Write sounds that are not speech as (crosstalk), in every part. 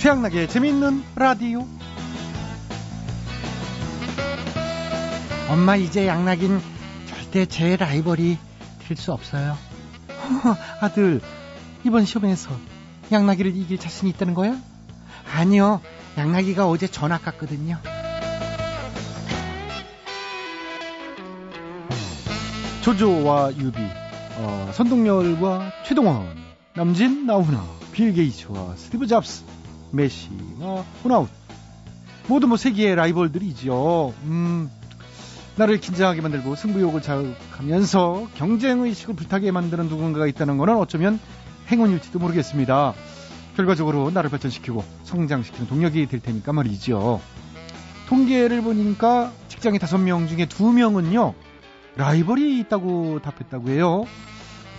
최양락의 재밌는 라디오. 엄마 이제 양락인 절대 제 라이벌이 될 수 없어요. 아들 이번 시험에서 양락이를 이길 자신이 있다는 거야? 아니요. 양락이가 어제 전화 깠거든요. 조조와 유비, 어, 선동열과 최동원, 남진, 나훈아, 빌 게이츠와 스티브 잡스, 메시와 호나웃 모두 뭐 세계의 라이벌들이죠. 음, 나를 긴장하게 만들고 승부욕을 자극하면서 경쟁의식을 불타게 만드는 누군가가 있다는 것은 어쩌면 행운일지도 모르겠습니다. 결과적으로 나를 발전시키고 성장시키는 동력이 될 테니까 말이죠. 통계를 보니까 직장의 다섯 명 중에 두 명은요, 라이벌이 있다고 답했다고 해요.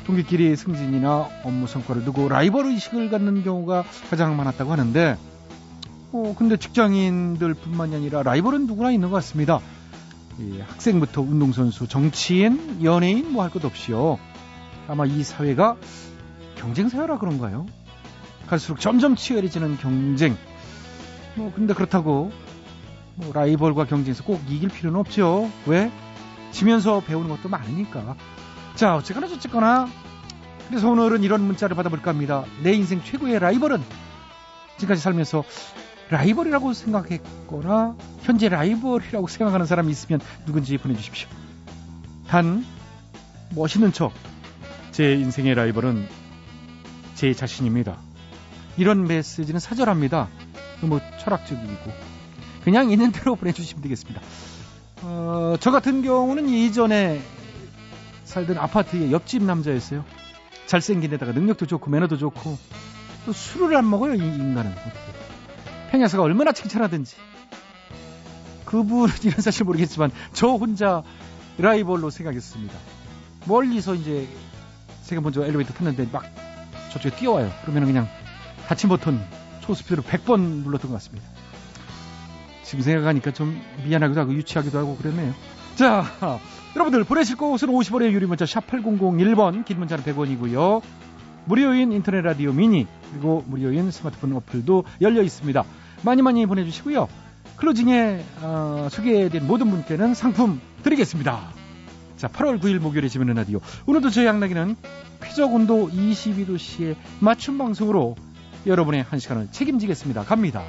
동기끼리 승진이나 업무 성과를 두고 라이벌 의식을 갖는 경우가 가장 많았다고 하는데, 어, 근데 직장인들 뿐만이 아니라 라이벌은 누구나 있는 것 같습니다. 예, 학생부터 운동선수, 정치인, 연예인 뭐 할 것 없이요. 아마 이 사회가 경쟁 사회라 그런가요? 갈수록 점점 치열해지는 경쟁. 뭐 근데 그렇다고 뭐 라이벌과 경쟁에서 꼭 이길 필요는 없죠. 왜? 지면서 배우는 것도 많으니까. 자, 어쨌거나 저쨌거나 그래서 오늘은 이런 문자를 받아볼까 합니다. 내 인생 최고의 라이벌은 지금까지 살면서 라이벌이라고 생각했거나 현재 라이벌이라고 생각하는 사람이 있으면 누군지 보내주십시오. 단 멋있는 척 제 인생의 라이벌은 제 자신입니다. 이런 메시지는 사절합니다. 너무 철학적이고 그냥 있는 대로 보내주시면 되겠습니다. 어, 저 같은 경우는 예전에 살던 아파트의 옆집 남자였어요. 잘생긴 데다가 능력도 좋고 매너도 좋고 또 술을 안 먹어요 이 인간은 평야사가 얼마나 칭찬하든지 그분은 (laughs) 이런 사실 모르겠지만 저 혼자 라이벌로 생각했습니다. 멀리서 이제 제가 먼저 엘리베이터 탔는데 막 저쪽에 뛰어와요. 그러면 그냥 닫힌 버튼 초스피드로 100번 눌렀던 것 같습니다. 지금 생각하니까 좀 미안하기도 하고 유치하기도 하고 그랬네요. 자, 여러분들 보내실 곳은 50원의 유리 문자 샵 8001번 긴 문자는 100원이고요. 무료인 인터넷 라디오 미니 그리고 무료인 스마트폰 어플도 열려 있습니다. 많이 많이 보내주시고요. 클로징에 어, 소개된 모든 분께는 상품 드리겠습니다. 자, 8월 9일 목요일에 지면는 라디오. 오늘도 저희 양락이는 온도 22도씨의 맞춤 방송으로 여러분의 한 시간을 책임지겠습니다. 갑니다.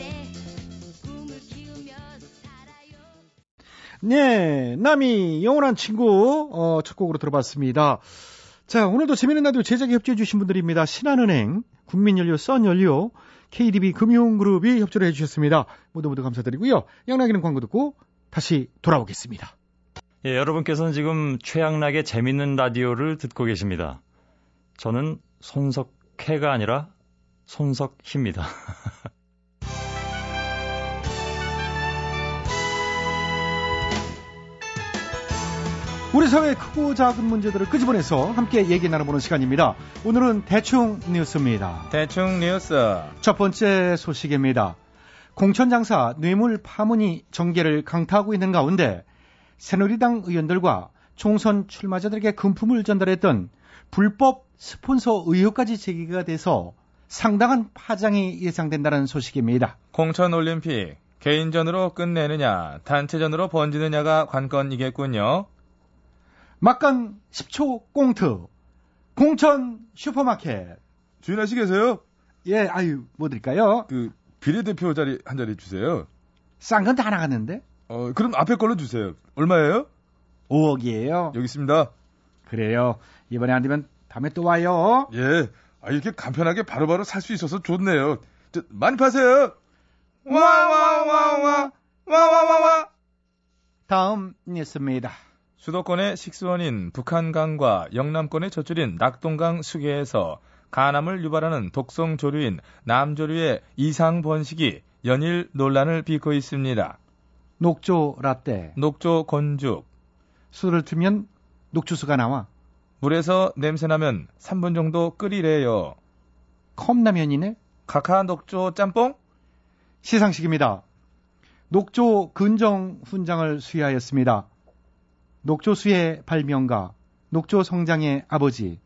에 꿈을 키우며 살아요. 네, 남이 영원한 친구 어, 첫 곡으로 들어봤습니다. 자, 오늘도 재미있는 라디오 제작에 협조해 주신 분들입니다. 신한은행, 국민연료, 썬연료, KDB 금융그룹이 협조를 해주셨습니다. 모두 모두 감사드리고요. 양락이는 광고 듣고 다시 돌아오겠습니다. 예, 여러분께서는 지금 최양락의 재밌는 라디오를 듣고 계십니다. 저는 손석해가 아니라 손석희입니다. (laughs) 우리 사회의 크고 작은 문제들을 끄집어내서 함께 얘기 나눠보는 시간입니다. 오늘은 대충 뉴스입니다. 대충 뉴스. 첫 번째 소식입니다. 공천장사 뇌물 파문이 전개를 강타하고 있는 가운데 새누리당 의원들과 총선 출마자들에게 금품을 전달했던 불법 스폰서 의혹까지 제기가 돼서 상당한 파장이 예상된다는 소식입니다. 공천 올림픽 개인전으로 끝내느냐, 단체전으로 번지느냐가 관건이겠군요. 막간 10초 꽁트 공천 슈퍼마켓 주인 아씨 계세요? 예 아유 뭐 드릴까요? 그 비례대표 자리 한 자리 주세요. 싼 건 다 나갔는데 어 그럼 앞에 걸로 주세요. 얼마예요? 5억이에요. 여기 있습니다. 그래요. 이번에 안 되면 다음에 또 와요. 예. 아 이렇게 간편하게 바로바로 살 수 있어서 좋네요. 저, 많이 파세요. 와와와와와와 와와 다음 뉴스입니다. 수도권의 식수원인 북한강과 영남권의 젖줄인 낙동강 수계에서 간암을 유발하는 독성 조류인 남조류의 이상 번식이 연일 논란을 빚고 있습니다. 녹조 라떼. 녹조 건죽. 술을 틀면 녹주수가 나와. 물에서 냄새나면 3분 정도 끓이래요. 컵라면이네. 카카 녹조 짬뽕? 시상식입니다. 녹조 근정 훈장을 수여하였습니다. 녹조수의 발명가, 녹조 성장의 아버지,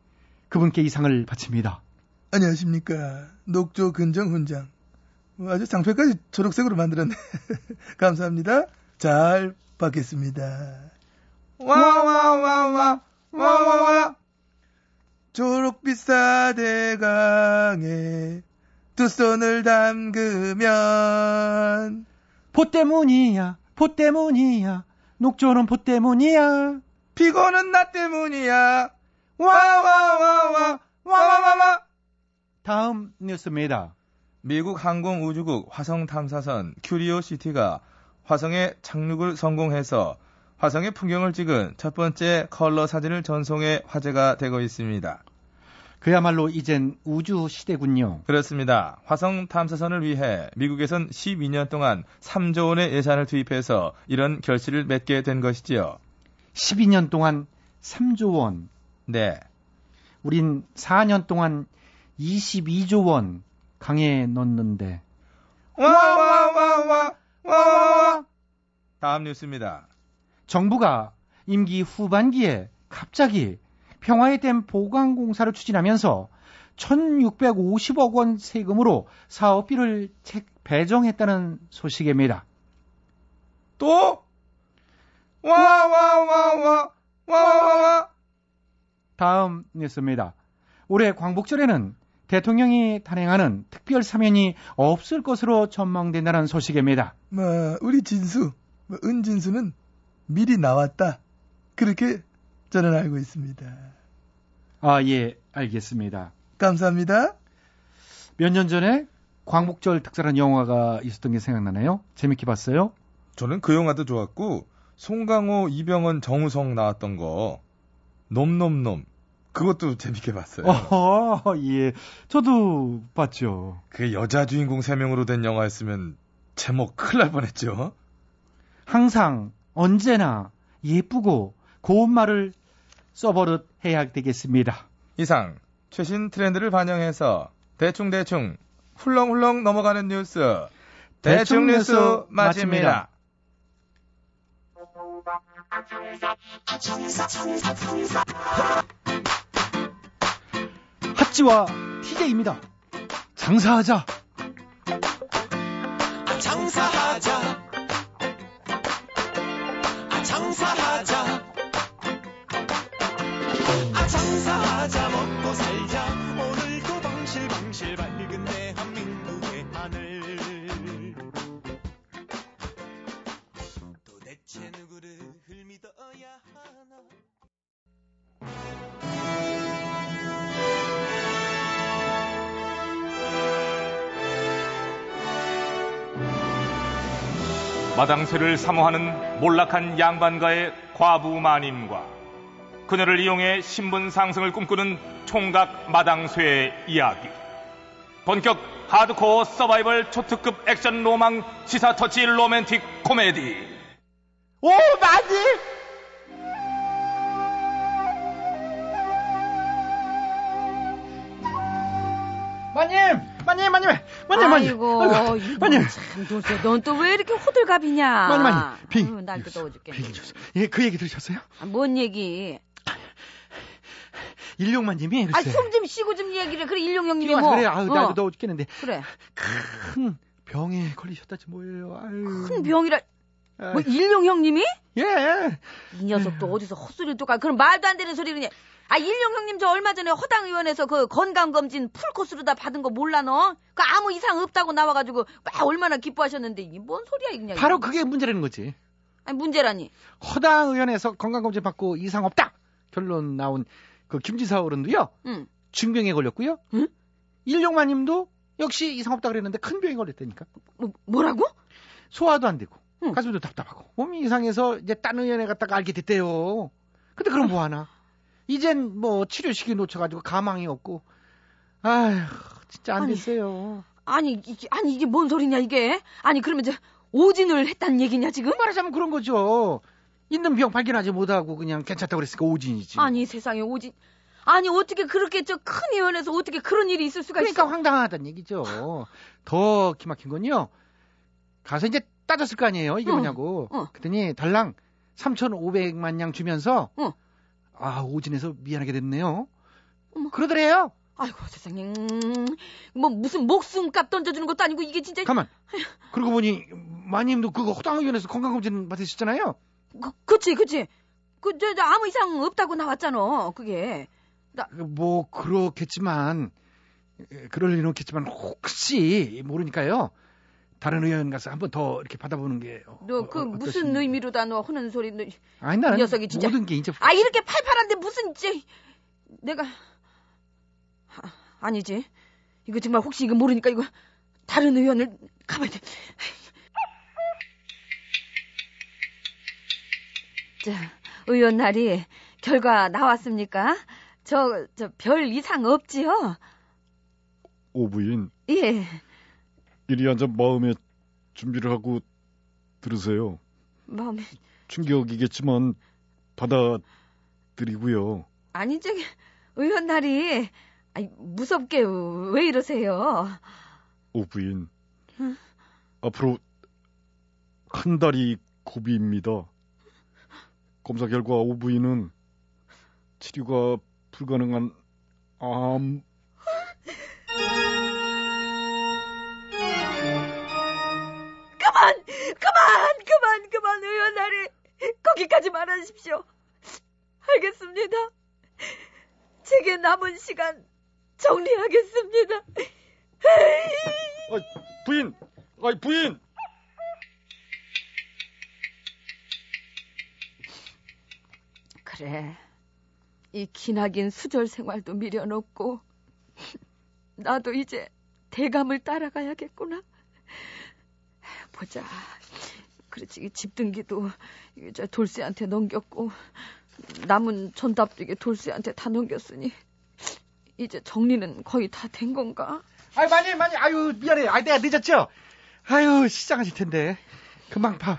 그분께 이상을 바칩니다. 안녕하십니까. 녹조 근정 훈장. 뭐 아주 장패까지 초록색으로 만들었네. (laughs) 감사합니다. 잘 받겠습니다. 와와와와 와와와 초록빛 사대강에 두 손을 담그면 보 때문이야, 보 때문이야, 녹조는 보 때문이야. 피곤은 나 때문이야. 와와와와 와와와와 다음 뉴스입니다. 미국 항공우주국 화성 탐사선 큐리오시티가 화성에 착륙을 성공해서 화성의 풍경을 찍은 첫 번째 컬러 사진을 전송해 화제가 되고 있습니다. 그야말로 이젠 우주 시대군요. 그렇습니다. 화성 탐사선을 위해 미국에선 12년 동안 3조 원의 예산을 투입해서 이런 결실을 맺게 된 것이지요. 12년 동안 3조 원, 네. 우린 4년 동안 22조 원 강에 넣었는데 와와와와 와와와 다음 뉴스입니다. 정부가 임기 후반기에 갑자기 평화의 댐 보강 공사를 추진하면서 1650억 원 세금으로 사업비를 책 배정했다는 소식입니다. 또 와와와와 와와와 다음 뉴스입니다. 올해 광복절에는 대통령이 단행하는 특별 사면이 없을 것으로 전망된다는 소식입니다. 뭐 우리 진수 뭐 은진수는 미리 나왔다 그렇게 저는 알고 있습니다. 아, 예, 알겠습니다. 감사합니다. 몇 년 전에 광복절 특사라는 영화가 있었던 게 생각나네요. 재밌게 봤어요? 저는 그 영화도 좋았고 송강호, 이병헌, 정우성 나왔던 거 놈놈놈 그것도 재밌게 봤어요. 어, 예. 저도 봤죠. 그게 여자 주인공 3명으로 된 영화였으면 제목 큰일 날 뻔했죠. 항상, 언제나 예쁘고 고운 말을 써버릇 해야 되겠습니다. 이상 최신 트렌드를 반영해서 대충대충 훌렁훌렁 넘어가는 뉴스 대충 뉴스 마칩니다. 핫지와 TJ입니다. 장사하자. 장사하자 아 장사하자 아 장사하자 먹고 살자. 오늘도 방실방실 밝은 대한민국의 하늘. 도대체 누구를 믿어야 하나? 마당쇠를 사모하는 몰락한 양반가의 과부 마님과 그녀를 이용해 신분 상승을 꿈꾸는 총각 마당쇠의 이야기. 본격 하드코어 서바이벌 초특급 액션 로망 시사 터치 로맨틱 코미디. 오, 많이! 마님! 마님, 마님! 마님, 마님! 아이고, 마님! 참, 도대체 넌또 왜 이렇게 호들갑이냐? 마님, 마님! 아유, 날도 더워 죽겠네. 예, 그 얘기 들으셨어요? 아, 뭔 얘기? 일용마님이 아, 글쎄. 숨좀 쉬고 좀 얘기를. 그래, 일용 형님이 뛰어와서 뭐. 그래, 아유, 어, 나도 더워 죽겠는데. 그래. 큰 병에 걸리셨다지 뭐예요. 아유. 큰 병이라. 아유. 뭐, 일용 형님이? 예. 이 녀석도 어디서 헛소리를 또 가. 그럼 말도 안 되는 소리를 그냥. 아, 일용 형님 저 얼마 전에 허당의원에서 그 건강검진 풀코스로 다 받은 거 몰라, 너? 그 아무 이상 없다고 나와가지고 막 얼마나 기뻐하셨는데, 이게 뭔 소리야, 이 그냥. 바로 그게 문제라는 거지. 아니, 문제라니. 허당 의원에서 건강검진 받고 이상 없다! 결론 나온 그 김지사 어른도요, 응. 중병에 걸렸고요. 응? 일용마님도 역시 이상 없다 그랬는데 큰 병에 걸렸다니까. 뭐, 뭐라고? 소화도 안 되고, 응. 가슴도 답답하고, 몸이 이상해서 이제 딴 의원에 갔다가 알게 됐대요. 근데 그럼 뭐 하나? 이젠 뭐 치료 시기 놓쳐가지고 가망이 없고, 아휴, 진짜 안 아니. 됐어요. 아니 이게 아니 이게 뭔 소리냐 이게? 아니 그러면 저 오진을 했다는 얘기냐 지금? 말하자면 그런 거죠. 있는 병 발견하지 못하고 그냥 괜찮다고 그랬으니까 오진이지. 아니 세상에 오진 아니 어떻게 그렇게 저 큰 의원에서 어떻게 그런 일이 있을 수가 그러니까 있어? 황당하다는 얘기죠. 더 기막힌 건요. 가서 이제 따졌을 거 아니에요. 이게 어, 뭐냐고. 어. 그랬더니 달랑 3,500만 양 주면서 어. 아 오진에서 미안하게 됐네요. 어머. 그러더래요. 아이고 세상에 음, 뭐 무슨 목숨값 던져주는 것도 아니고 이게 진짜 가만. 그러고 보니 마님도 그거 호당의원에서 건강검진 받으셨잖아요. 그, 그치 그치 그저 아무 이상 없다고 나왔잖아 그게 뭐 그렇겠지만 에, 그럴 리는 없겠지만 혹시 모르니까요. 다른 의원 가서 한 번 더 이렇게 받아보는 게 어, 너그 어, 무슨 어떠십니까? 의미로 다 너 하는 소리 너, 아니 나는 이 녀석이 진짜- 모든 게 이제 아 이렇게 팔팔한데 무슨 이제 내가 아, 아니지 이거 정말 혹시 이거 모르니까 이거 다른 의원을 가봐야 돼. 자 의원 날이 결과 나왔습니까? 저 저 별 이상 없지요? 오부인 예. 이리 앉아 마음의 준비를 하고 들으세요. 마음에 충격이겠지만 받아들이고요. 아니 저기 의원 날이 아니, 무섭게 왜 이러세요? 오부인 응. 앞으로 한 달이 고비입니다. 검사 결과 오부인은 치료가 불가능한 암 그만, 그만, 그만, 그만, 의원 날이 거기까지 말하십시오. 알겠습니다. 제게 남은 시간 정리하겠습니다. 아, 부인, 아이 부인. 그래, 이 기나긴 수절 생활도 미련없고 (laughs) 나도 이제 대감을 따라가야겠구나. 보자. 그렇지, 이 집등기도 이저 돌쇠한테 넘겼고 남은 전답도 이게 돌쇠한테 다 넘겼으니 이제 정리는 거의 다 된 건가? 아유 많이 많이 아유 미안해. 아 내가 늦었죠. 아유 시장하실 텐데 금방 밥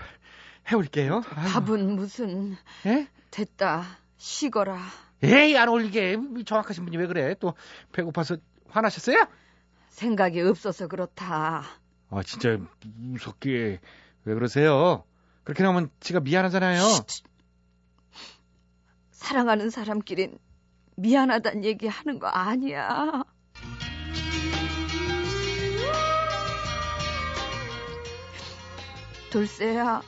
해올게요. 아유. 밥은 무슨 예? 됐다 쉬거라. 에이 안 어울리게 정확하신 분이 왜 그래? 또 배고파서 화나셨어요? 생각이 없어서 그렇다. 아 진짜 무섭게 왜 그러세요? 그렇게 나오면 지가 미안하잖아요. 사랑하는 사람끼린 미안하단 얘기 하는 거 아니야. 돌쇠야,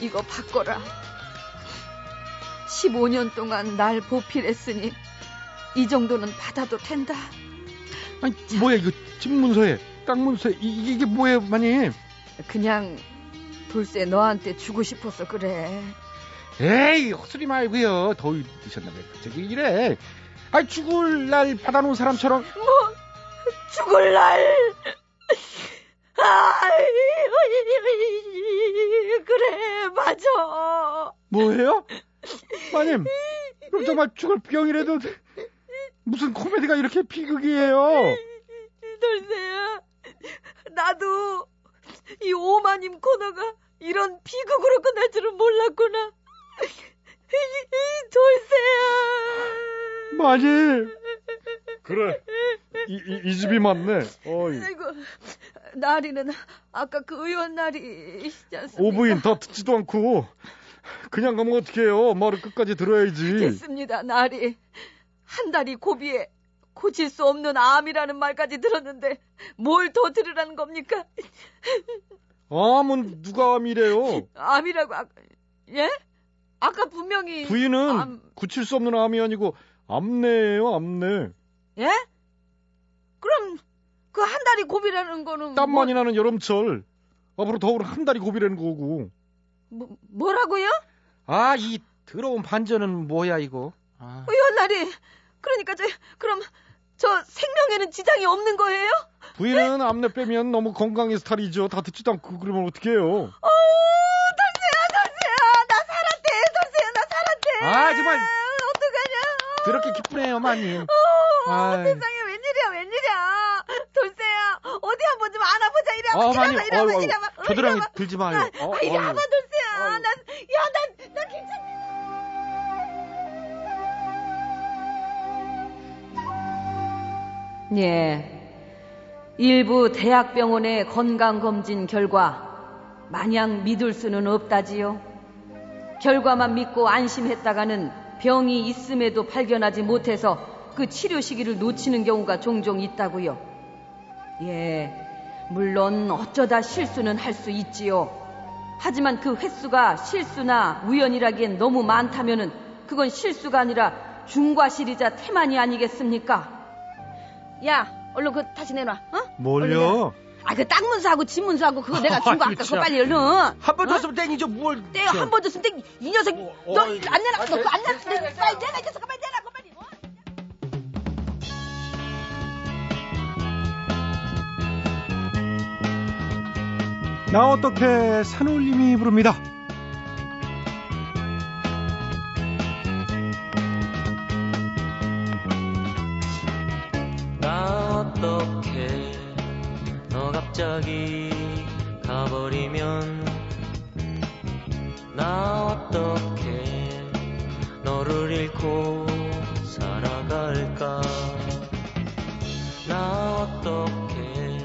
이거 바꿔라. 15년 동안 날 보필했으니 이 정도는 받아도 된다. 아니 뭐야 이거 집 문서에 땅 문서에 이, 이게 뭐예요, 마님? 그냥 돌쇠 너한테 주고 싶어서 그래. 에이 헛소리 말고요. 더위 드셨나 봐요. 갑자기 이래. 아 죽을 날 받아놓은 사람처럼 뭐 죽을 날. 아이, 그래 맞아. 뭐예요? 마님, 그럼 정말 죽을 병이라도 무슨 코미디가 이렇게 비극이에요? 돌쇠야, 나도 이 오마님 코너가 이런 비극으로 끝날 줄은 몰랐구나. (laughs) 돌쇠야. 마님, 그래. 이, 이, 이 집이 맞네. 어이. 아이고, 나리는 아까 그 의원 날이시지 않습니까? 오부인 다 듣지도 않고 그냥 가면 어떡해요. 말을 끝까지 들어야지. 됐습니다, 나리. 한 달이 고비에 고칠 수 없는 암이라는 말까지 들었는데 뭘 더 들으라는 겁니까? 암은 누가 암이래요? 암이라고 아, 예? 아까 분명히 부인은 암- 고칠 수 없는 암이 아니고 암내예요, 암내. 예? 그럼 그 한 달이 고비라는 거는 땀 뭐, 많이 나는 여름철. 앞으로 더울 한 달이 고비라는 거고. 뭐, 뭐라고요? 아 이 더러운 반전은 뭐야 이거? 아, 의원 날이 그러니까 저 그럼 저 생명에는 지장이 없는 거예요? 부인은 암내 빼면 너무 건강해서 탈이죠. 다 듣지도 않고 그러면 어떡해요. 어, 돌쇠야, 돌쇠야, 나 살았대, 돌쇠야, 나 살았대. 아, 정말. 어떡하냐? 그렇게 기쁘네요, 마님. 어, 아이. 세상에 웬일이야, 웬일이야. 돌쇠 이리 와봐, 아, 이리 많이, 와봐, 이리 와봐, 어이구, 이리 와봐. 어, 겨드랑이 이리 와봐. 들지 마요. 어, 아, 이리. 와봐, 돌쇠 예. 일부 대학병원의 건강검진 결과 마냥 믿을 수는 없다지요. 결과만 믿고 안심했다가는 병이 있음에도 발견하지 못해서 그 치료 시기를 놓치는 경우가 종종 있다고요. 예, 물론 어쩌다 실수는 할 수 있지요. 하지만 그 횟수가 실수나 우연이라기엔 너무 많다면은 그건 실수가 아니라 중과실이자 태만이 아니겠습니까? 야, 얼른 그 다시 내놔. 어? 뭘요? 아, 그 땅 문서하고 집 문서하고 그거 내가 준 거 아까 그거 참. 빨리 얼른. 한 번 줬으면 땡이죠, 뭘. 때한번 줬으면 땡, 이 녀석, 어, 너 어, 안 내놔, 너 그거 안 내놔. 빨리 내놔, 이 녀석 빨리 내놔, 그거 빨리. 어? 나 어떻게 산울림이 부릅니다. 어떻게 너 갑자기 가버리면 나 어떻게 너를 잃고 살아갈까? 나 어떻게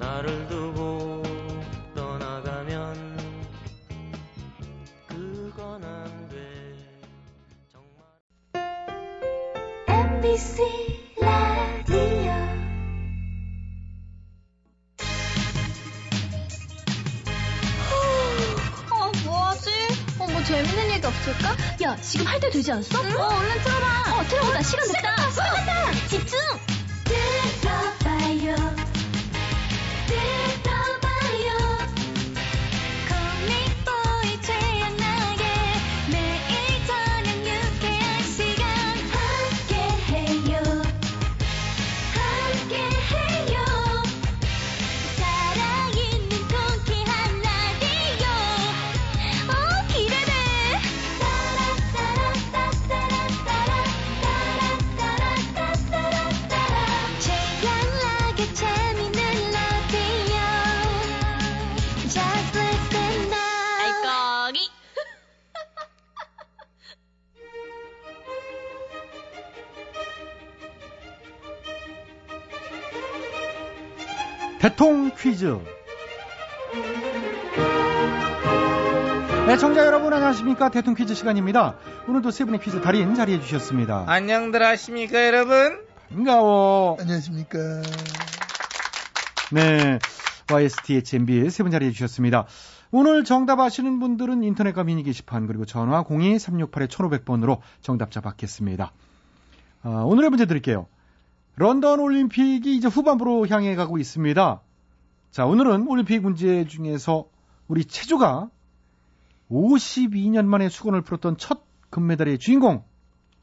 나를 두고 떠나가면 그건 안돼. 정말 MBC 않았어? 어, 얼른 틀어봐. 퀴즈. 네, 청자 여러분 안녕하십니까? 대통 퀴즈 시간입니다. 오늘도 세 분의 퀴즈 달인 자리해 주셨습니다. 안녕들 하십니까, 여러분? 반가워. 안녕하십니까. 네. YSTHMB 세 분 자리해 주셨습니다. 오늘 정답 아시는 분들은 인터넷과 미니 게시판 그리고 전화 02-368-1500번으로 정답자 받겠습니다. 아, 오늘의 문제 드릴게요. 런던 올림픽이 이제 후반부로 향해 가고 있습니다. 자, 오늘은 올림픽 문제 중에서 우리 체조가 52년 만에 수건을 풀었던 첫 금메달의 주인공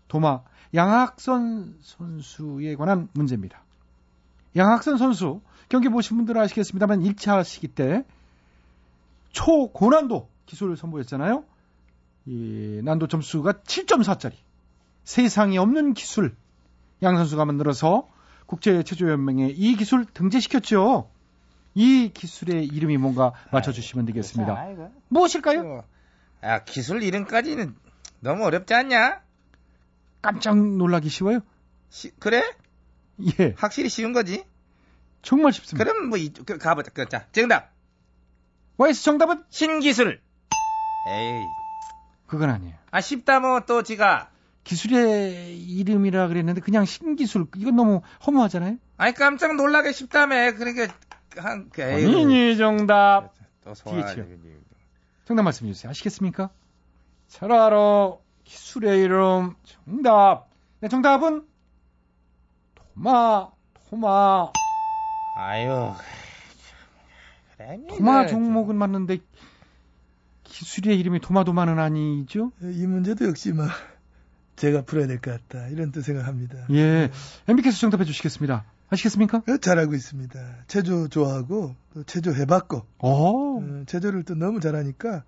도마 양학선 선수에 관한 문제입니다. 양학선 선수 경기 보신 분들은 아시겠습니다만 1차 시기 때 초고난도 기술을 선보였잖아요. 이 난도 점수가 7.4짜리 세상에 없는 기술 양 선수가 만들어서 국제체조연맹에 이 기술 등재시켰죠. 이 기술의 이름이 뭔가 맞춰주시면 되겠습니다. 무엇일까요? 야, 기술 이름까지는 너무 어렵지 않냐? 깜짝 놀라기 쉬워요? 시- 그래? 예, 확실히 쉬운 거지? 정말 쉽습니다. 그럼 뭐, 이, 그, 가보자. 그, 자, 정답. YS 정답은 신기술. 에이. 그건 아니에요. 아, 쉽다, 뭐, 또, 지가. 기술의 이름이라 그랬는데 그냥 신기술 이건 너무 허무하잖아요. 아니, 깜짝 놀라게 쉽다며. 그러니까, 한, 그. 본인이 정답. 또 소화. 뒤에 정답 말씀해 주세요. 아시겠습니까? 잘 알아. 기술의 이름 정답. 네, 정답은 토마 토마 아유. 그래, 토마 네. 종목은 맞는데 기술의 이름이 토마도마는 아니죠? 이 문제도 역시 뭐 제가 풀어야 될 것 같다 이런 또 생각합니다. 예. MB께서 정답해 주시겠습니다. 아시겠습니까? 어, 잘하고 있습니다. 체조 좋아하고 또 체조 해봤고 오. 어, 체조를 또 너무 잘하니까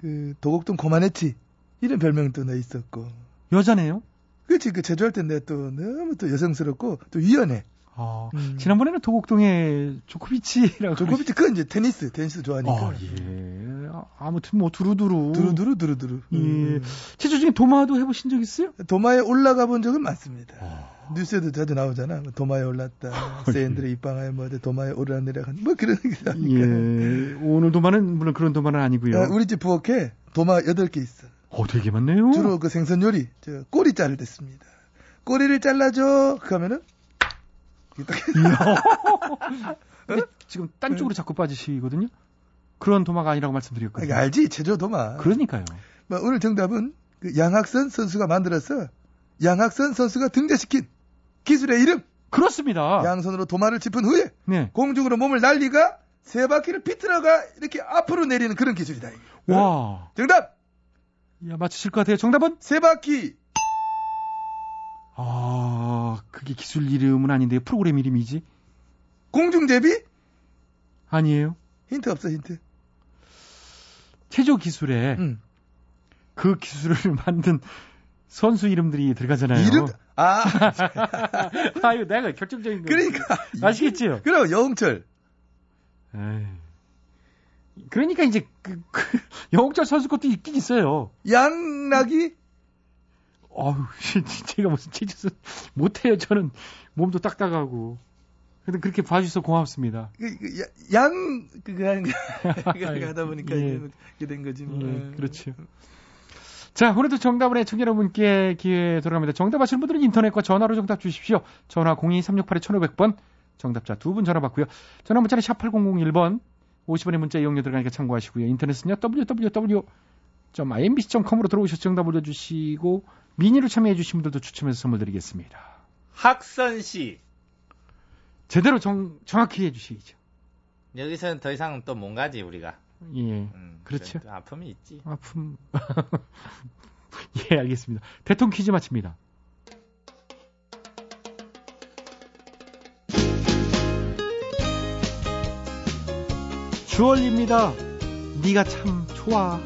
그 도곡동 고마네치 이런 별명도 내 있었고 여자네요. 그렇지 그 체조할 때 내가 또 너무 또 여성스럽고 또 유연해 아, 음. 지난번에는 도곡동에 조코비치라고. 조코비치 그건 이제 테니스 테니스 좋아하니까. 아, 예. 아, 아무튼 뭐 두루두루. 두루두루 두루두루. 예. 음. 제주 중에 도마도 해보신 적 있어요? 도마에 올라가 본 적은 많습니다. 아. 뉴스에도 자주 나오잖아. 뭐 도마에 올랐다. 세인들의 (laughs) 입방아에 뭐 도마에 오르락내리락 뭐 그런 게 예. 오늘 도마는 물론 그런 도마는 아니고요. 아, 우리 집 부엌에 도마 8개 있어. 어, 되게 많네요. 주로 그 생선 요리, 저 꼬리 자를 때 씁니다. 꼬리를 잘라줘. 그러면은 (laughs) 지금 딴 쪽으로 자꾸 빠지시거든요. 그런 도마가 아니라고 아, 말씀드렸거든요. 알지? 제조 도마. 그러니까요. 뭐 오늘 정답은 그 양학선 선수가 만들어서 양학선 선수가 등재시킨 기술의 이름. 그렇습니다. 양손으로 도마를 짚은 후에 네. 공중으로 몸을 날리가 세 바퀴를 비틀어가 이렇게 앞으로 내리는 그런 기술이다. 와. 정답 야, 맞추실 것 같아요. 정답은? 세 바퀴. 아, 그게 기술 이름은 아닌데 프로그램 이름이지? 공중제비? 아니에요. 힌트 없어 힌트. 체조 기술에 응. 그 기술을 (laughs) 만든 선수 이름들이 들어가잖아요. 이름 아 (laughs) 아유, 내가 결정적인 거. 그러니까 아시겠지요? 그럼 여홍철. 에이. 그러니까 이제 그, 그 (laughs) 영옥철 선수 것도 있긴 있어요. 양락이 어우, 제가 무슨 체조 못해요. 저는 몸도 딱딱하고. 근데 그렇게 봐주셔서 고맙습니다. 그, 그, 야- 양 그거 (laughs) 그거 하다 보니까 예. 이렇게 된 거지 뭐. 예, 그렇죠. 자, 오늘도 정답을 해청 여러분께 기회 돌아갑니다. 정답 아시는 분들은 인터넷과 전화로 정답 주십시오. 전화 02368-1500번. 정답자 두 분 전화 받고요. 전화 문자는 샵 8001번. 50원의 문자 이용료 들어가니까 참고하시고요. 인터넷은요. www.imbc.com으로 들어오셔서 정답 올려주시고 미니로 참여해 주신 분들도 추첨해서 선물 드리겠습니다. 학선 씨. 제대로 정, 정확히 해주시죠. 여기서는 더 이상 또못 가지, 우리가. 예. 음, 그렇죠. 아픔이 있지. 아픔. (laughs) 예, 알겠습니다. 대통령 퀴즈 마칩니다. 주얼입니다. 네가 참 좋아.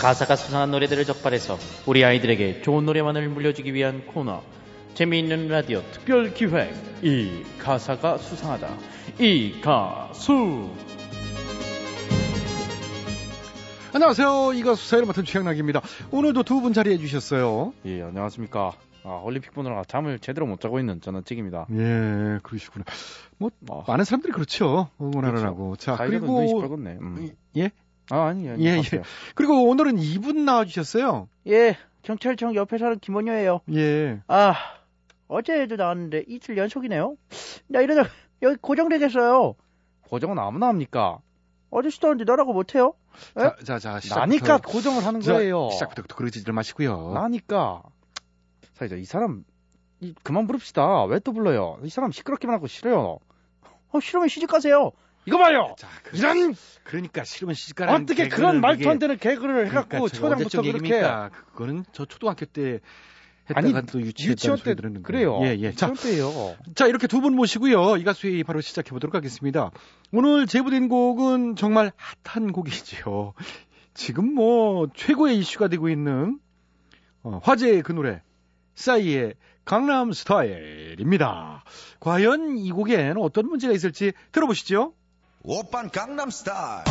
가사가 수상한 노래들을 적발해서 우리 아이들에게 좋은 노래만을 물려주기 위한 코너 재미있는 라디오 특별 기획 이 가사가 수상하다 이 가수 안녕하세요. 이 가 수사를 맡은 최양락입니다. 오늘도 두 분 자리해 주셨어요. 예 안녕하십니까 아, 올림픽 보느라 잠을 제대로 못 자고 있는 저는 찍입니다 예, 그러시구나. 뭐 아, 많은 사람들이 그렇죠. 응원하느라고. 그렇죠. 자, 그리고 눈이 시뻘겋네 음. 예? 아 아니 아니 예, 예. 하세요. 그리고 오늘은 이분 나와 주셨어요. 예, 경찰청 옆에 사는 김원효예요. 예. 아, 어제도 나왔는데 이틀 연속이네요. 나 이러다 여기 고정되겠어요. 고정은 아무나 합니까 어제도 하는데 너라고 못해요? 예? 자, 자, 자, 시작부터. 나니까 고정을 하는 자, 거예요 시작부터 그러지들 마시고요. 나니까 사이자 이 사람 이, 그만 부릅시다 왜 또 불러요 이 사람 시끄럽기만 하고 싫어요 어, 싫으면 시집 가세요. 이거 봐요 자, 그, 이런 그러니까 싫으면 시집가라는 어떻게 그런 말도 안 되는 개그를 해갖고 그러니까 초장부터 그렇게? 그거는 저 초등학교 때 아니, 또 유치원 때 들었는데. 그래요 예, 예. 자, 때예요 자, 이렇게 두 분 모시고요. 이 가수의 바로 시작해 보도록 하겠습니다. 오늘 제보된 곡은 정말 핫한 곡이죠. 지금 뭐 최고의 이슈가 되고 있는 어, 화제의 그 노래 싸이의 강남 스타일입니다. 과연 이 곡엔 어떤 문제가 있을지 들어보시죠. 오빤 강남스타일.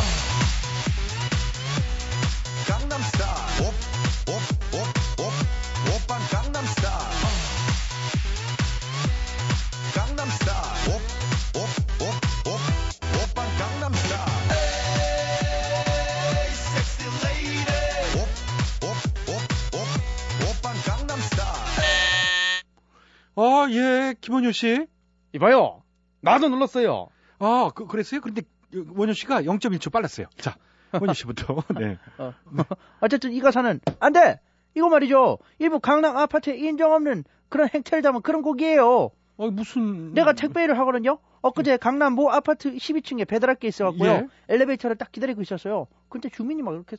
강남스타일. 오빤 강남스타일. 강남스타일. 오빤 강남스타일. 에이 섹시 레이디 오빤 강남스타일. 아, 예, 김원효 씨. 이봐요. 나도 눌렀어요 아, 그, 그랬어요? 그런데 원효 씨가 0.1초 빨랐어요. 자, 원효 씨부터. (laughs) 네. 어, (laughs) 어쨌든 이 가사는 안 돼. 이거 말이죠. 일부 강남 아파트에 인정 없는 그런 행태를 담은 그런 곡이에요. 어, 무슨 내가 택배일을 하거든요. 엊그제 강남 모 아파트 12층에 배달할 게 있어갖고요. 예. 엘리베이터를 딱 기다리고 있었어요. 근데 주민이 막 이렇게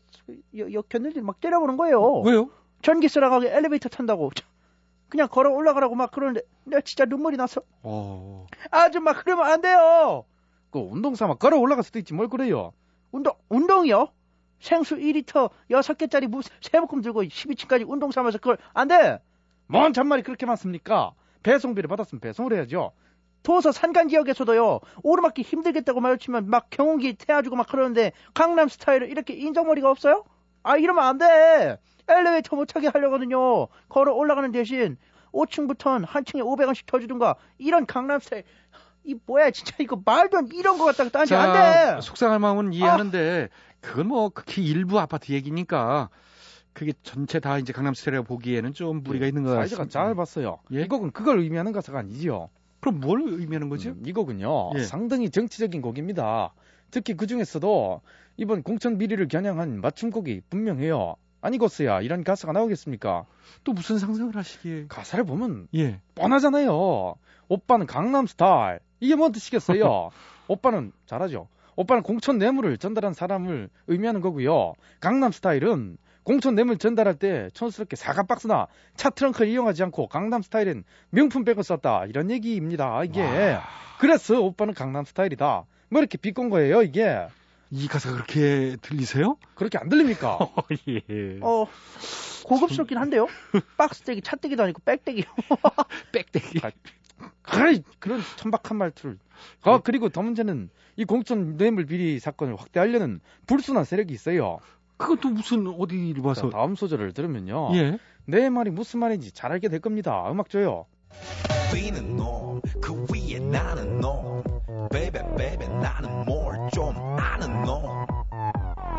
여, 여, 견들지 막 때려보는 거예요. 왜요? 전기 쓰라가게 엘리베이터 탄다고. 그냥 걸어 올라가라고 막 그러는데 내가 진짜 눈물이 나서 어. 아줌마 그러면 안 돼요. 그 운동 삼아 걸어 올라갈 수도 있지 뭘 그래요. 운동 운동이요? 생수 2리터 6개짜리 무 세모금 들고 12층까지 운동 삼아서 그걸 안 돼. 뭔 잔말이 그렇게 많습니까? 배송비를 받았으면 배송을 해야죠. 도서 산간 지역에서도요 오르막길 힘들겠다고 마주치면 막 경운기 태워주고 막 그러는데 강남 스타일을 이렇게 인정머리가 없어요? 아 이러면 안 돼. 엘리베이터 못 타게 하려거든요. 걸어 올라가는 대신 5층부터는 한 층에 500원씩 더 주든가 이런 강남 스타일 이 뭐야 진짜 이거 말도 안 이런 거 갖다가 딴지 안 돼. 속상할 마음은 이해하는데 그건 뭐 극히 일부 아파트 얘기니까 그게 전체 다 이제 강남 스타일이라고 보기에는 좀 무리가 있는 것 사이즈가 같습니다. 짧았어요. 예? 이 곡은 그걸 의미하는 가사가 아니지요. 그럼 뭘 의미하는 거죠? 음, 이 곡은요 예. 상당히 정치적인 곡입니다. 특히 그 중에서도 이번 공천 비리를 겨냥한 맞춤곡이 분명해요. 아니겠어야 이런 가사가 나오겠습니까? 또 무슨 상상을 하시기에? 가사를 보면 예. 뻔하잖아요. 오빠는 강남 스타일. 이게 뭔 뜻이겠어요? (laughs) 오빠는 잘하죠. 오빠는 공천 뇌물을 전달한 사람을 의미하는 거고요. 강남 스타일은 공천 뇌물 전달할 때 촌스럽게 사과 박스나 차 트렁크를 이용하지 않고 강남 스타일은 명품 백을 썼다. 이런 얘기입니다. 이게. 그래서 오빠는 강남 스타일이다. 뭐 이렇게 비꼰 거예요, 이게. 이 가사가 그렇게 들리세요? 그렇게 안 들립니까? (laughs) 예. 어 고급스럽긴 한데요. 박스떼기, 차떼기도 아니고 백떼기. 빽대기. 그래, 그런 천박한 말투를. 아, 그리고 더 문제는 이 공천 뇌물 비리 사건을 확대하려는 불순한 세력이 있어요. 그것도 무슨 어디를 봐서? 자, 다음 소절을 들으면요. 예. 내 말이 무슨 말인지 잘 알게 될 겁니다. 음악 줘요. 위는 놈, 그 위에 나는 놈. 베베 베베 나는 뭘 좀 아는 놈.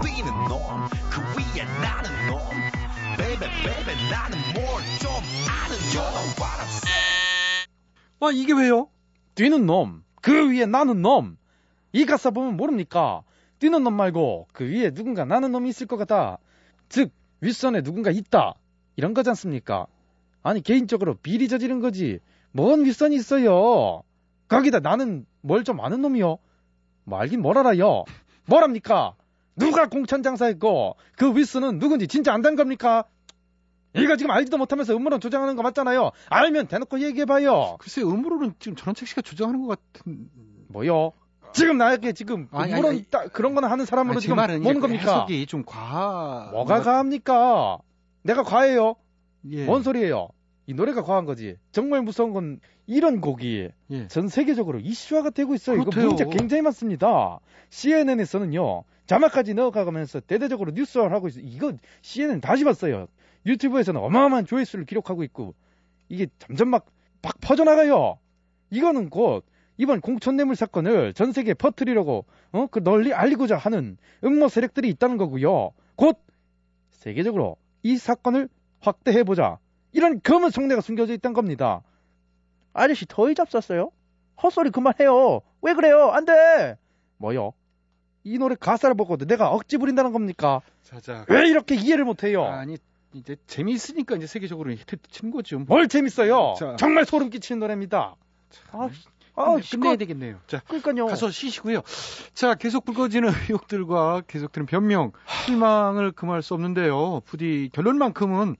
위는 놈, 그 위에 나는 놈. 베베 베베 나는 뭘 좀 아는 놈. 아 이게 왜요? 뛰는 놈, 그 위에 나는 놈. 이 가사 보면 모릅니까? 뛰는 놈 말고 그 위에 누군가 나는 놈이 있을 것 같다. 즉, 윗선에 누군가 있다. 이런 거지 않습니까? 아니, 개인적으로 비리 저지른 거지. 뭔 윗선이 있어요? 거기다 나는 뭘 좀 아는 놈이요? 뭐 알긴 뭘 알아요? 뭐랍니까? 누가 공천 장사했고 그 윗선은 누군지 진짜 안단 겁니까? 이거 지금 알지도 못하면서 음모론 조장하는 거 맞잖아요. 알면 대놓고 얘기해봐요. 글쎄 음모론은 지금 전원책 씨가 주장하는 것 같은. 뭐요? 지금 나에게 지금 아니, 음모론 아니, 따- 그런 거나 하는 사람으로 아니, 제 지금 뭐는 이제 겁니까? 해석이 좀 과. 뭐가 과합니까? 내가 과해요? 예. 뭔 소리예요? 이 노래가 과한 거지. 정말 무서운 건 이런 곡이 예. 전 세계적으로 이슈화가 되고 있어요. 그렇대요. 이거 문제 굉장히 많습니다. CNN에서는요 자막까지 넣어가면서 대대적으로 뉴스화를 하고 있어요. 이거 CNN 다시 봤어요. 유튜브에서는 어마어마한 조회수를 기록하고 있고 이게 점점 막, 막 퍼져나가요. 이거는 곧 이번 공천뇌물 사건을 전 세계에 퍼뜨리려고 어? 그 널리 알리고자 하는 음모 세력들이 있다는 거고요. 곧 세계적으로 이 사건을 확대해보자. 이런 검은 속내가 숨겨져 있다는 겁니다. 아저씨 더위 잡쌌어요? 헛소리 그만해요. 왜 그래요? 안 돼. 뭐요? 이 노래 가사를 보고도 내가 억지 부린다는 겁니까? 자자. 왜 이렇게 이해를 못해요? 아니 이제 재미있으니까 이제 세계적으로 히트 치는 거죠. 뭘 재밌어요? 자. 정말 소름 끼치는 노래입니다. 아, 아, 아, 끝내야. 되겠네요. 자, 그러니까요. 가서 쉬시고요. 자, 계속 불거지는 (laughs) 의혹들과 계속되는 변명, 실망을 금할 수 없는데요. 부디 결론만큼은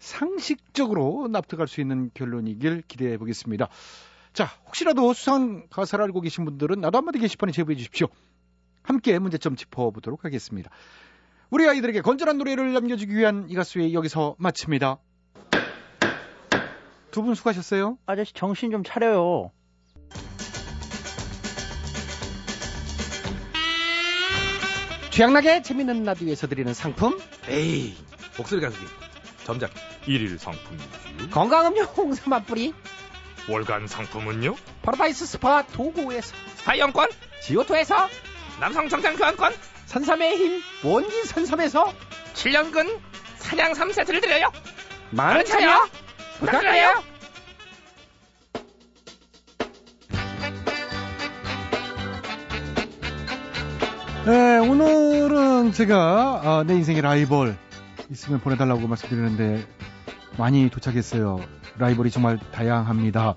상식적으로 납득할 수 있는 결론이길 기대해 보겠습니다. 자, 혹시라도 수상한 가사를 알고 계신 분들은 나도 한마디 게시판에 제보해 주십시오. 함께 문제점 짚어보도록 하겠습니다. 우리 아이들에게 건전한 노래를 남겨주기 위한 이 가수의 여기서 마칩니다. 두 분 수고하셨어요. 아저씨 정신 좀 차려요. 취향나게 재밌는 라디오에서 드리는 상품 에이, 목소리 가수기. 점작. 일일 상품이요. 건강음료 홍삼 한 뿌리 월간 상품은요? 파라다이스 스파 도구에서 사이영권, 지오토에서 남성 정장 교환권, 산삼의 힘 원기 산삼에서 7년근 사냥 3세트를 드려요. 많은 참여 부탁드려요. 네, 오늘은 제가 아, 내 인생의 라이벌 있으면 보내달라고 말씀드리는데 많이 도착했어요. 라이벌이 정말 다양합니다.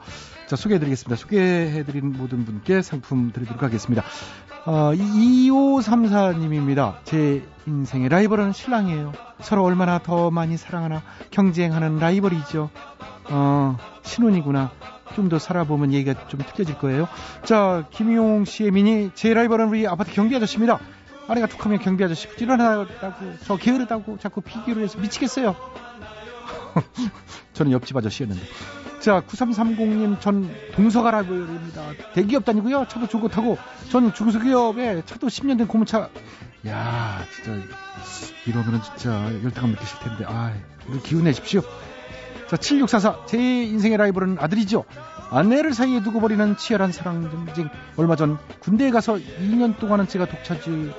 자, 소개해드리겠습니다. 소개해드린 모든 분께 상품 드리도록 하겠습니다. 어, 2534님입니다. 제 인생의 라이벌은 신랑이에요. 서로 얼마나 더 많이 사랑하나 경쟁하는 라이벌이죠. 어, 신혼이구나. 좀 더 살아보면 얘기가 좀 틀려질 거예요. 자, 김용 씨의 미니, 제 라이벌은 우리 아파트 경비 아저씨입니다. 아내가 툭하면 경비 아저씨 부지런하다고, 저 게으르다고 자꾸 비교를 해서 미치겠어요. (laughs) 저는 옆집 아저씨였는데. 자, 9330님, 전 동서가 라이벌입니다. 대기업 다니고요. 차도 좋고 타고, 전 중소기업에 차도 10년 된 고무차. 야 진짜, 이러면은 진짜 열등감 느끼실 텐데, 아 기운 내십시오. 자, 7644. 제 인생의 라이벌은 아들이죠. 아내를 사이에 두고 버리는 치열한 사랑 전쟁. 얼마 전 군대에 가서 2년 동안은 제가 독차지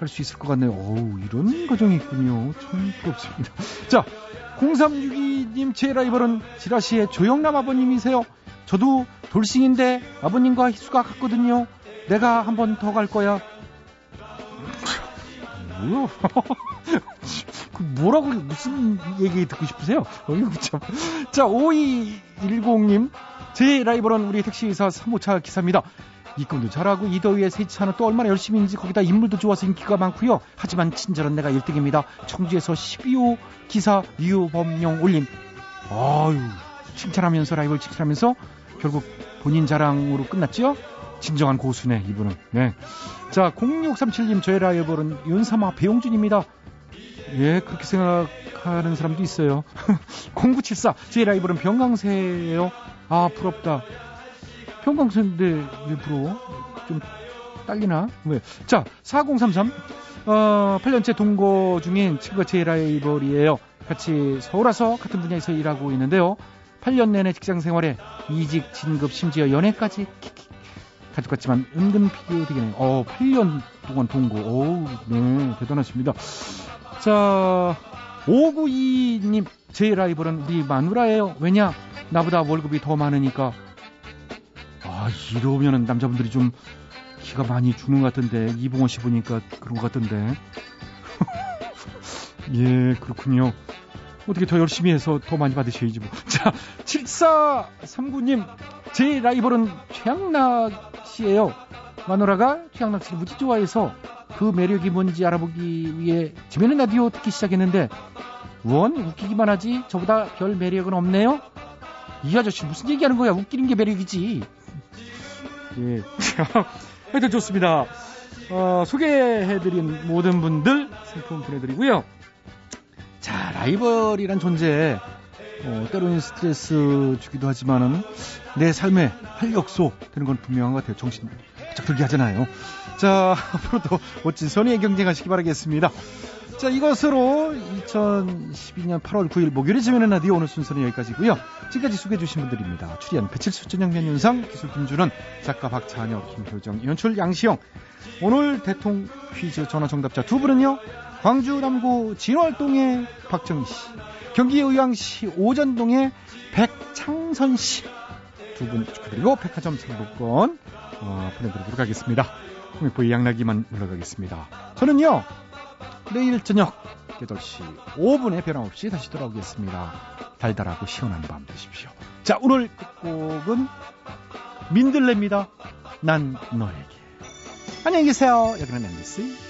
할 수 있을 것 같네요. 어우, 이런 과정이 있군요. 참 부럽습니다. 자, 0362님 제 라이벌은 지라시의 조영남 아버님이세요. 저도 돌싱인데 아버님과 희수가 같거든요. 내가 한 번 더 갈 거야. 뭐야? (laughs) 그 뭐라고 무슨 얘기 듣고 싶으세요? 어이구 참. 자, 5210님 제 라이벌은 우리 택시기사 3호차 기사입니다. 입금도 잘하고 이 더위에 세차는 또 얼마나 열심히인지 거기다 인물도 좋아서 인기가 많고요. 하지만 친절한 내가 1등입니다. 청주에서 12호 기사 유범용 올림. 아유 칭찬하면서 라이벌 칭찬하면서 결국 본인 자랑으로 끝났죠? 진정한 고수네 이분은. 네. 자 0637님 저의 라이벌은 윤삼아 배용준입니다. 예 그렇게 생각하는 사람도 있어요. (laughs) 0974제 라이벌은 병강세예요. 아 부럽다. 왜 부러워? 좀 딸리나? 왜? 자, 4033. 어, 8년째 동거 중인 친구가 제 라이벌이에요. 같이 서울 와서 같은 분야에서 일하고 있는데요. 8년 내내 직장 생활에 이직, 진급, 심지어 연애까지. 가족 같지만 은근 비교되겠네요. 어, 8년 동안 동거. 어우, 네, 대단하십니다. 자, 592님, 제 라이벌은 우리 마누라예요. 왜냐? 나보다 월급이 더 많으니까. 아, 이러면은 남자분들이 좀 기가 많이 죽는 것 같은데, 이봉원 씨 보니까 그런 것 같던데. (laughs) 예, 그렇군요. 어떻게 더 열심히 해서 더 많이 받으셔야지 뭐. (laughs) 자, 7439님, 제 라이벌은 최양락 씨예요. 마누라가 최양락 씨를 무지 좋아해서 그 매력이 뭔지 알아보기 위해 재미있는 라디오 듣기 시작했는데, 원 웃기기만 하지 저보다 별 매력은 없네요. 이 아저씨 무슨 얘기하는 거야? 웃기는 게 매력이지. 예. (laughs) 하여튼 좋습니다. 어, 소개해드린 모든 분들 상품 보내드리고요. 자, 라이벌이란 존재, 어, 때로는 스트레스 주기도 하지만은 내 삶의 활력소 되는 건 분명한 것 같아요. 정신 바짝 들게 하잖아요. 자, (laughs) 앞으로도 멋진 선의의 경쟁하시기 바라겠습니다. 자, 이것으로 2012년 8월 9일 목요일에 재미는 라디오 오늘 순서는 여기까지고요. 지금까지 소개해 주신 분들입니다. 출연 배칠수 전영면 윤상, 기술 김준원, 작가 박찬혁, 김효정, 연출 양시영. 오늘 대통 퀴즈 전화 정답자 두 분은요. 광주 남구 진월동의 박정희 씨, 경기 의왕시 오전동의 백창선 씨. 두 분 축하드리고 백화점 상품권 어, 보내드리도록 하겠습니다. 코믹보이 양락이만 물러가겠습니다. 저는요. 내일 저녁 8시 5분에 변함없이 다시 돌아오겠습니다. 달달하고 시원한 밤 되십시오. 자, 오늘 끝곡은 민들레입니다. 난 너에게. 안녕히 계세요. 여기는 MBC.